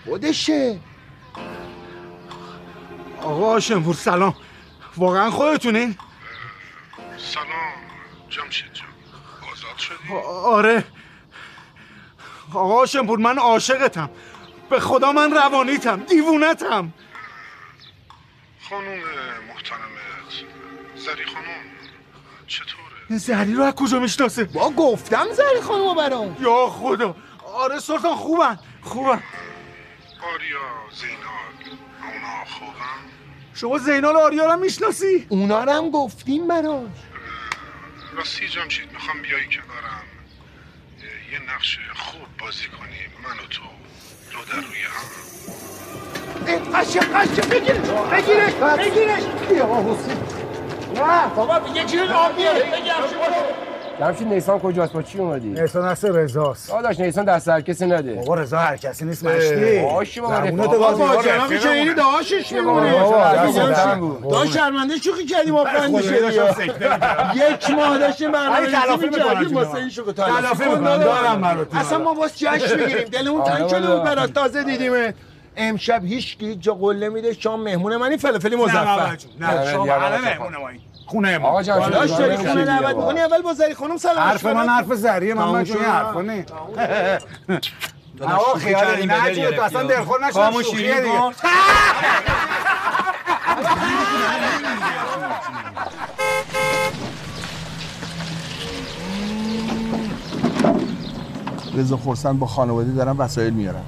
خودشه آقا شنپور سلام. واقعا خودتونین سلام جمشید جان. آزاد شدی؟ آره. آقا شنپور من عاشقتم. به خدا من روانیتم دیوونتم. خانوم محترمت زری خانوم چطوره؟ زری رو از کجا می‌شناسه؟ با گفتم زری خانومو برام. یا خدا. آره سلطان خوبن خوبن. آریا زینال اونا خوبن؟ شما زینال آریا رو می‌شناسی؟ اونا رو هم گفتیم براش. راستی جمشید می‌خوام بیای کنارم. یه نقش خوب بازی کنیم من و تو. دو در روی هم. قشه قشه بگیرش بگیرش بگیرش. بیا حسین. نه بابا یه جور آب بیاره جمشید نیسان کجاست با چی اومدی؟ نیسان دست رزاست داداش نیسان دست هر کسی نده بابا رضا هر کسی نیست مشتی باشه بابا بابا با جناب رفیقمونه. شهیدی داشتش میمونه بابا،. داشت شرمنده شوخی کردیم ما خدایی فن میشه. یک ماه داشتیم ولی برنامه تلافی ریزی می‌کنم می‌کردیم جونم. واسه این شوخی می‌کنم. دارم تو اصلا ما باز جشن می‌گیریم دلمون آره تنگ شده بود. برات تازه دیدیمت امشب هیچ کی جا قله میده شام مهمون منی فلفلی نه مزفر جون. نه نه، شما دیگه همه آقا مهمون ما این. خونه ما. آقا جان داری نمیشه خونه دعوت. می‌کنی اول با زری خانم سلام حرف من حرف زریه من من این حرفا نه آقا خیالی نه تو اصلا دلخور نشد خاموشی کن. رضا خورسند با خانواده دارن وسایل میارن.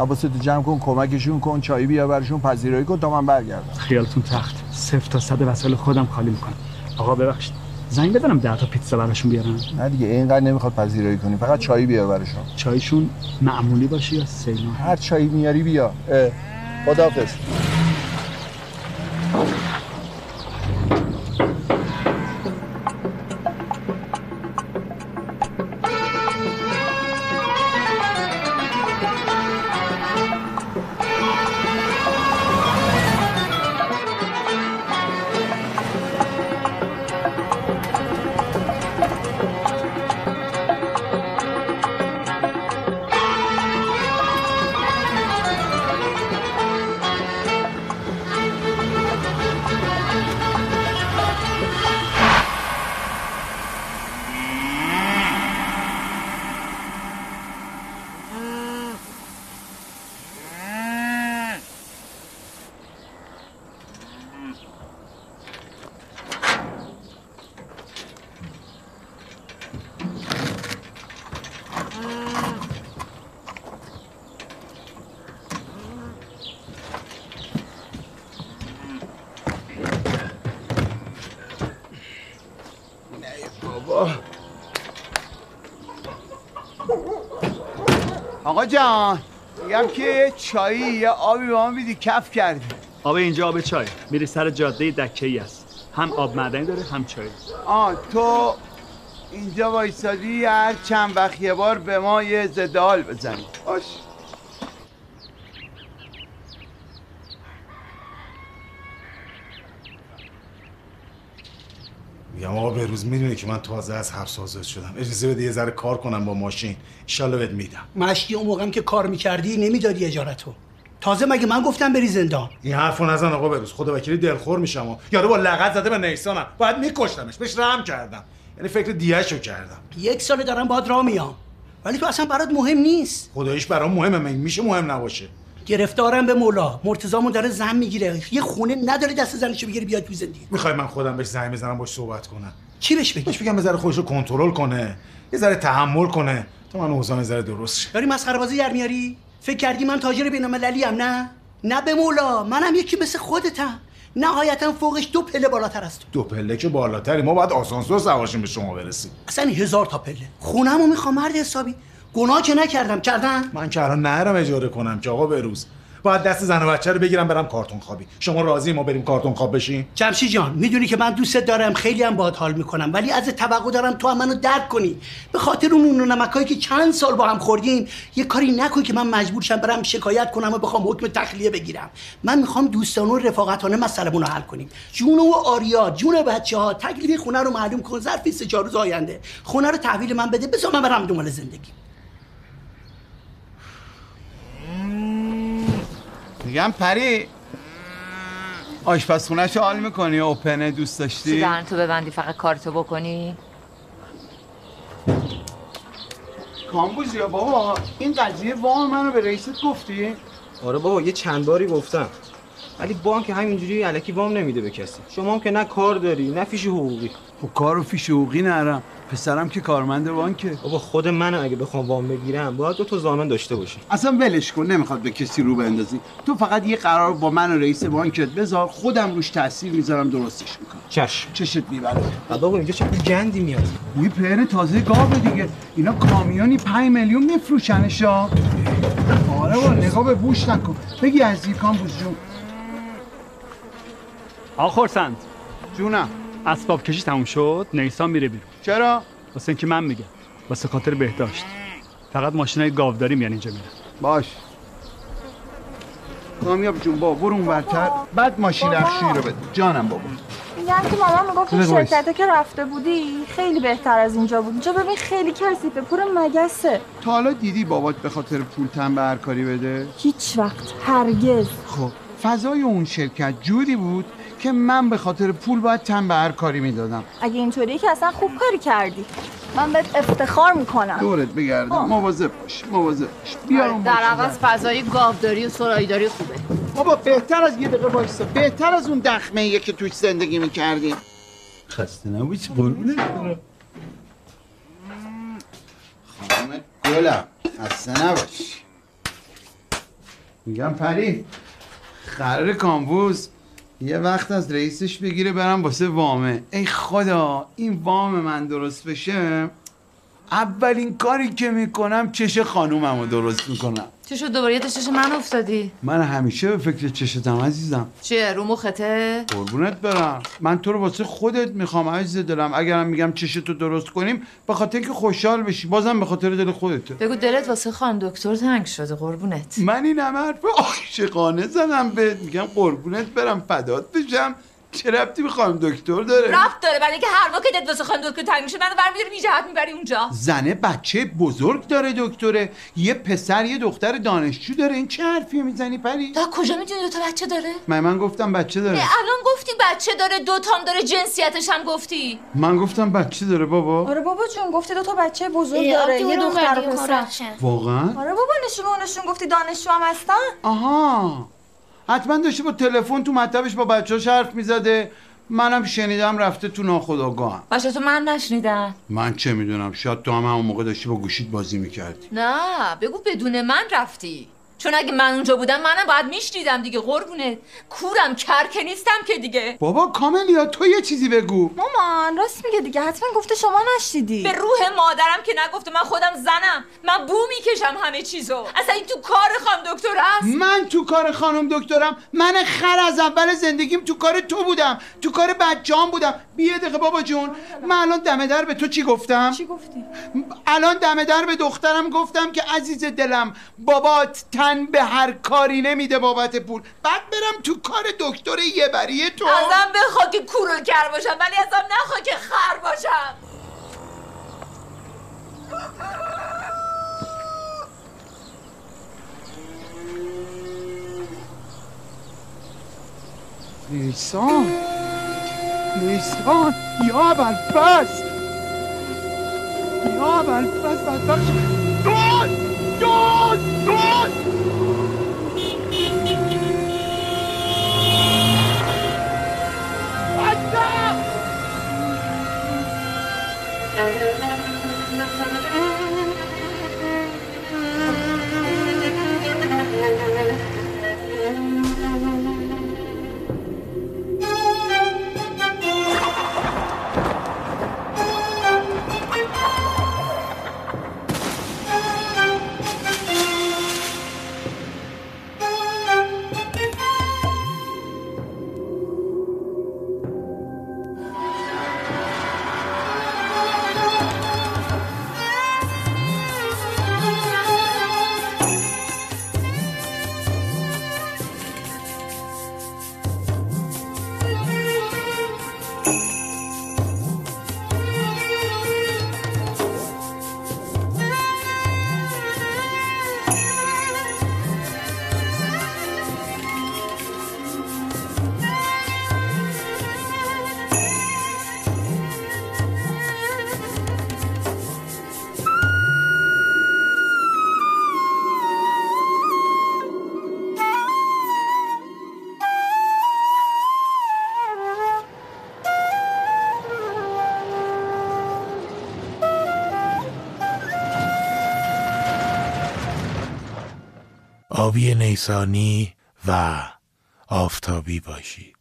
حواستو جمع کن کمکشون کن چایی بیار برشون پذیرایی کن تا من برگردم. خیالتون تخت. صفر تا صد وسایل خودم خالی می‌کنم. آقا ببخشید. زنگ بزنم ده تا پیتزا براشون بیارم نه دیگه اینقدر نمی‌خواد پذیرایی کنی. فقط چایی بیار برشون. چایشون معمولی باشه یا سیلان هر چایی میاری بیا. اه، آقا جان میگم که چایی یه آبی به ما میدی؟ کف کردی. آب اینجا آب چای. میری سر جاده دکه ای است. هم آب معدنی داره هم چای. آه تو اینجا وایسادی هر چند وقت یه بار به ما یه زدال بزنی. باش. بهروز می‌دونی که من تازه از حبس آزاد شدم. اجازه بده یه ذره کار کنم با ماشین. ایشالله بهت میدم. مشتی اون موقعم که کار می‌کردی نمی‌دادی اجارتو. تازه مگه من گفتم بری زندان؟ این حرفو نزن آقا بهروز خدا وکیلی دلخور میشم و یارو با لغت زده به نیسانم. باید میکشتمش. بهش رحم کردم. یعنی فکر دیهشو کردم. یک سال دارم باید راه میام. ولی تو اصلا برات مهم نیست. خداییش برام مهمه. مگه میشه مهم نباشه. گرفتارم به مولا. مرتضامو داره زن می‌گیره. یه خونه نداره دست زنشو بگیره بیاد تو زندگی. می‌خوای من خودم بهش زنگ بزنم باش صحبت کنم. چی بهش بگی بهش بگم یه ذره خودشو کنترل کنه. یه ذره تحمل کنه. تا من اوضاع یه ذره درست شه. داری مسخره بازی در میاری؟ فکر کردی من تاجر بین‌المللی ام نه؟ نه به مولا. منم یکی مثل خودتم. نهایتا فوقش دو پله بالاتر است دو پله که بالاتری. ما باید آسانسور سواشیم به شما برسیم. اصلا هزار تا پله. خونمو می‌خوام مرد حسابی. گناه که نکردم کردم من که الان نرم اجاره کنم که آقا بروز باید دست زن و بچه رو بگیرم برم کارتون خوابی. شما راضی ما بریم کارتون خواب بشیم؟ جمشید جان می‌دونی که من دوستت دارم خیلی هم باهات حال می‌کنم. ولی از توقع دارم تو هم منو درک کنی. به خاطر اون نون نمکایی که چند سال با هم خوردیم یه کاری نکن که من مجبور شم برم شکایت کنم و بخوام حکم تخلیه بگیرم. من می‌خوام دوستانه و رفاقتانه مسئلهمون رو حل کنیم. جون و آریا جون بچه ها تکلیف خونه رو معلوم کن ظرف سه چهار روز آینده. خونه رو تحویل من بده بذار من برم دنبال زندگی. میگم پری آشپزخونهش حال می‌کنی اوپنه دوست داشتی؟ دهن تو ببندی فقط کارتو بکنی کامبوز یا بابا این قضیه وام منو به رئیست گفتی؟ آره بابا یه چند باری گفتم ولی بانک همینجوری علکی وام نمیده به کسی. شما هم که نه کار داری نه فیش حقوقی. خب کار و فیش حقوقی نرم پسرم که کارمند بانکه. بابا خود من اگه بخوام وام بگیرم باید دو تا زامن داشته باشم اصلا ولش کن نمی‌خواد به کسی رو بندازی. تو فقط یه قرار با من و رئیس بانکت بذار خودم روش تاثیر می‌ذارم درستش می‌کنم. چشم. چشت می‌بره. بابا اینجا چه گندی میاد. بوی پهن تازه گاوه دیگه. اینا کامیونی 5 میلیون میفروشنشا. آره نگاه به بوش نکن. بگی از کامبوز جون. آقا خورسند جونم. اسباب کشی تموم شد نیسان میره بیرون. چرا؟ واسه اینکه من میگم. واسه خاطر بهداشت. فقط ماشینای گاوداری میان اینجا میرن. باش. کامیاب جون با برو اونورتر بعد ماشین افشویی رو بده. جانم بابا. میگم که مامان می‌گفت وایس. شرکته که رفته بودی خیلی بهتر از اینجا بود. اینجا ببین خیلی کثیفه پر مگسه. تا حالا دیدی بابات به خاطر پول تن به هر کاری بده؟ هیچ وقت هرگز. خب فضای اون شرکت جوری بود که من به خاطر پول باید تن به هر کاری می‌دادم. اگه اینطوریه که اصلا خوب کاری کردی. من بهت افتخار می‌کنم. دورت بگردم. مواظب باش مواظب باش. بیار اون در عوض فضای گاوداری و سرایداری خوبه. بابا بهتر از یه دقیقه وایسا. بهتر از اون دخمه ایه که توش زندگی می‌کردیم. خسته نباشی قربونت برم. خانم گلم خسته نباشی. میگم پری قرار کامبوز یه وقت از رئیسش بگیره برم واسه وامه. ای خدا این وام من درست بشه؟ اولین کاری که می‌کنم چش خانومم رو درست می‌کنم. چی شد دوباره؟ یه چش من افتادی. من همیشه به فکر چشتم عزیزم. چیه؟ رو مخته؟ قربونت برم. من تو رو واسه خودت می‌خوام عزیز دلم. اگرم میگم چشتو درست کنیم به خاطر که خوشحال بشی. بازم به خاطر دل خودته بگو دلت واسه خان دکتر تنگ شده. قربونت. من این همه حرف عاشقانه زدم بهت. میگم قربونت برم. فدات بشم. چه ربطی به خانم دکتر داره؟ رفت داره برای اینکه هر موقع دلت واسه خان دکتر تنگ میشه منو برمیداری میجهت می‌بری اونجا. زنه بچه بزرگ داره دکتره. یه پسر یه دختر دانشجو داره. این چه حرفی می‌زنی پری؟ تا کجا می‌دونی دو تا بچه داره؟ من من گفتم بچه داره. الان گفتی بچه داره دوتام داره جنسیتش هم گفتی. من گفتم بچه داره بابا. آره بابا جون گفتی دو تا بچه بزرگ داره. یه دختر و پسر. خورخشن. واقعا؟ آره بابا نشون نشون گفتی دانشجو هم هستن؟ آها. حتما داشته با تلفن تو مطبش با بچه‌هاش حرف می‌زده. منم شنیدم رفته تو ناخودآگاهم. باشه تو من نشنیدم. من چه می‌دونم؟ شاید تو هم همون موقع داشتی با گوشیت بازی می‌کردی. نه بگو بدون من رفتی. چون اگه من اونجا بودم منم باید میشنیدم دیگه قربونه کورم کر که نیستم که دیگه. بابا کاملیا تو یه چیزی بگو. مامان راست میگه دیگه حتما گفته شما نشنیدی. به روح مادرم که نگفته من خودم زنم. من بو می‌کشم همه چیزو. اصلا این تو کار خانم دکتر هست؟ من تو کار خانم دکترم؟ من خر از اول زندگیم تو کار تو بودم. تو کار بچه‌ام بودم. بیه دقیقه بابا جون. من الان دم در به تو چی گفتم؟ چی گفتی؟ الان دم در به دخترم گفتم که عزیز دلم بابات تن به هر کاری نمیده بابت پول. بعد برم تو کار دکتر یه بریه تو. ازم بخوا که کورو کر باشم ولی ازم نخوا که خر باشم. نیسان. نیسان. یا بلفست یا بلفست بدبخت شد. داد آبی نیسانی و آفتابی باشی.